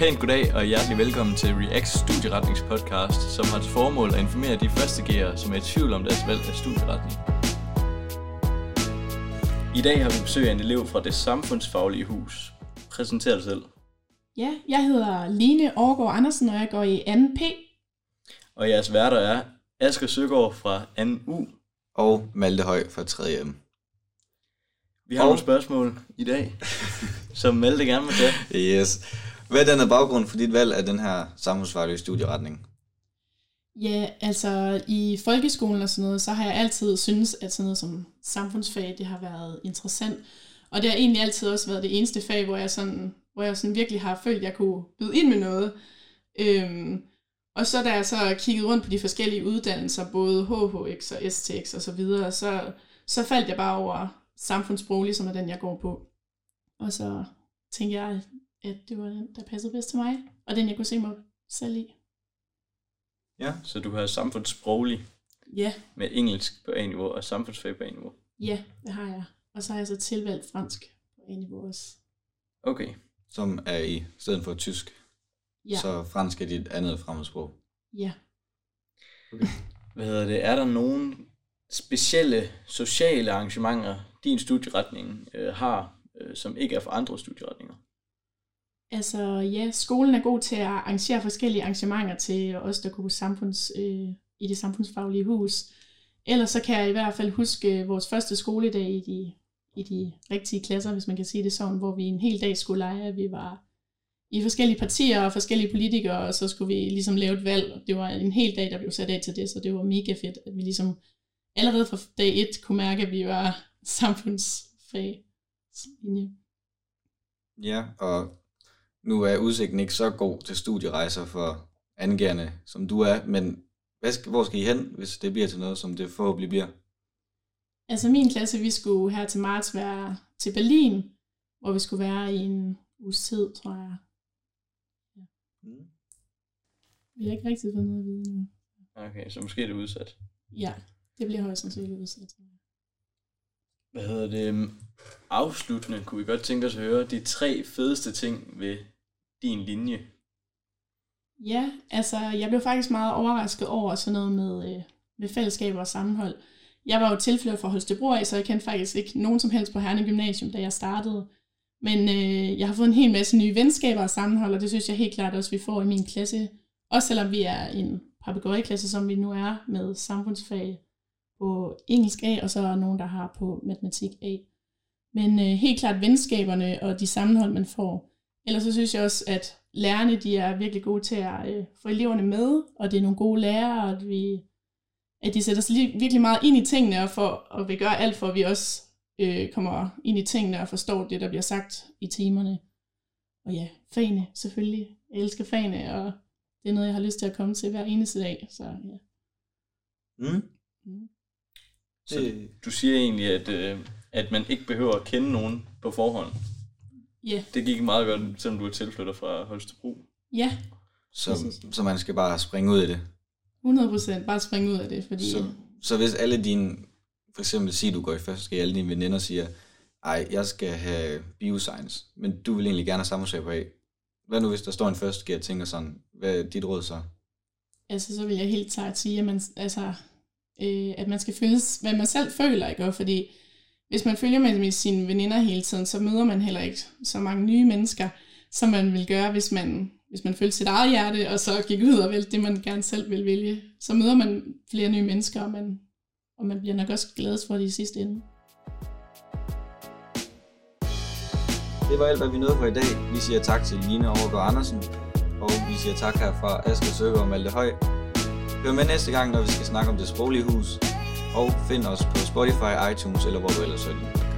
Pænt goddag og hjertelig velkommen til React Studieretningspodcast, som har til formål at informere de første gear, som er i tvivl om deres valg af studieretning. I dag har vi besøg af en elev fra det samfundsfaglige hus. Præsenter dig selv. Ja, jeg hedder Line Overgaard Andersen, og jeg går i 2P. Og jeres værter er Asger Søgaard fra 2U. Og Malte Høj fra 3M. Vi har Og- nogle spørgsmål i dag, som Malte gerne vil tage. Yes. Hvad er den baggrund for dit valg af den her samfundsfaglige studieretning? Ja, altså i folkeskolen og sådan noget, så har jeg altid synes at sådan noget som samfundsfag, det har været interessant. Og det har egentlig altid også været det eneste fag, hvor jeg sådan, hvor jeg sådan virkelig har følt, at jeg kunne byde ind med noget. Øhm, og så da jeg så kiggede rundt på de forskellige uddannelser, både HHX og STX og så videre, så, så faldt jeg bare over samfundssproglig, som er den, jeg går på. Og så tænkte jeg, at det var den, der passede bedst til mig, og den, jeg kunne se mig selv i. Ja. Så du har samfundssproglig Ja, med engelsk på A-niveau og samfundsfag på A-niveau. ja, det har jeg. Og så har jeg så tilvalgt fransk på A-niveau også. Okay. Som er i stedet for tysk. Ja, Så fransk er dit andet fremmedsprog. ja. Hvad hedder det? Er der nogle specielle sociale arrangementer, din studieretning øh, har, øh, som ikke er for andre studieretninger? Altså ja, skolen er god til at arrangere forskellige arrangementer til os, der går samfunds, øh, i det samfundsfaglige hus. Ellers så kan jeg i hvert fald huske øh, vores første skoledag i de, i de rigtige klasser, hvis man kan sige det sådan, hvor vi en hel dag skulle lege, at vi var i forskellige partier og forskellige politikere, og så skulle vi ligesom lave et valg. Det var en hel dag, der blev sat af til det, så det var mega fedt, at vi ligesom allerede fra dag et kunne mærke, at vi var samfundsfag. Ja, og nu er udsigten ikke så god til studierejser for angærende, som du er, men hvad skal, hvor skal I hen, hvis det bliver til noget, som det forhåbentlig bliver? Altså min klasse, vi skulle her til marts være til Berlin, hvor vi skulle være i en uges tid, tror jeg. Mm. Vi har ikke rigtig fået noget at vide nu. Okay, så måske er det udsat. Ja, det bliver højst sandsynligt udsat. Hvad hedder det? Øhm, afsluttende kunne vi godt tænke os at høre de tre fedeste ting ved din linje. Ja, altså jeg blev faktisk meget overrasket over sådan noget med, øh, med fællesskaber og sammenhold. Jeg var jo tilflytter fra Holstebro af, så jeg kendte faktisk ikke nogen som helst på Herning Gymnasium, da jeg startede. Men øh, jeg har fået en hel masse nye venskaber og sammenhold, og det synes jeg helt klart også, vi får i min klasse. Også selvom vi er en papegøjeklasse, som vi nu er, med samfundsfag på engelsk A, og så er der nogen, der har på matematik A. Men øh, helt klart venskaberne og de sammenhold, man får. Ellers så synes jeg også, at lærerne de er virkelig gode til at øh, få eleverne med, og det er nogle gode lærere, og at, vi, at de sætter sig li- virkelig meget ind i tingene, og, for, og vil gøre alt for, at vi også øh, kommer ind i tingene og forstår det, der bliver sagt i timerne. Og ja, fagene selvfølgelig. Jeg elsker fagene, og det er noget, jeg har lyst til at komme til hver eneste dag. Så ja. Mm. Mm. Så Det- du siger egentlig, at, øh, at man ikke behøver at kende nogen på forhånd. Ja, Det gik meget godt, selvom du er tilflytter fra Holstebro. ja, Så, Præcis. så man skal bare springe ud i det. 100% bare springe ud af det, fordi... Så, så hvis alle dine, for eksempel sige, du går i første skal alle dine veninder siger, ej, jeg skal have bioscience, men du vil egentlig gerne have samfundsfag på A. Hvad nu, hvis der står en første gear og tænker sådan, hvad er dit råd så? altså, så vil jeg helt klart sige, at man, altså, øh, at man skal føles, hvad man selv føler, ikke? Og fordi hvis man følger med, med sine veninder hele tiden, så møder man heller ikke så mange nye mennesker, som man vil gøre, hvis man, hvis man følger sit eget hjerte, og så gik ud og vælge det, man gerne selv vil vælge. Så møder man flere nye mennesker, og man, og man bliver nok også glad for det i sidste ende. Det var alt, hvad vi nåede for i dag. Vi siger tak til Line Overgaard Andersen, og vi siger tak her fra Asger Søger og Malte Høj. Hør med næste gang, når vi skal snakke om det sproglige hus, og find os på Spotify, iTunes eller hvor du ellers hører.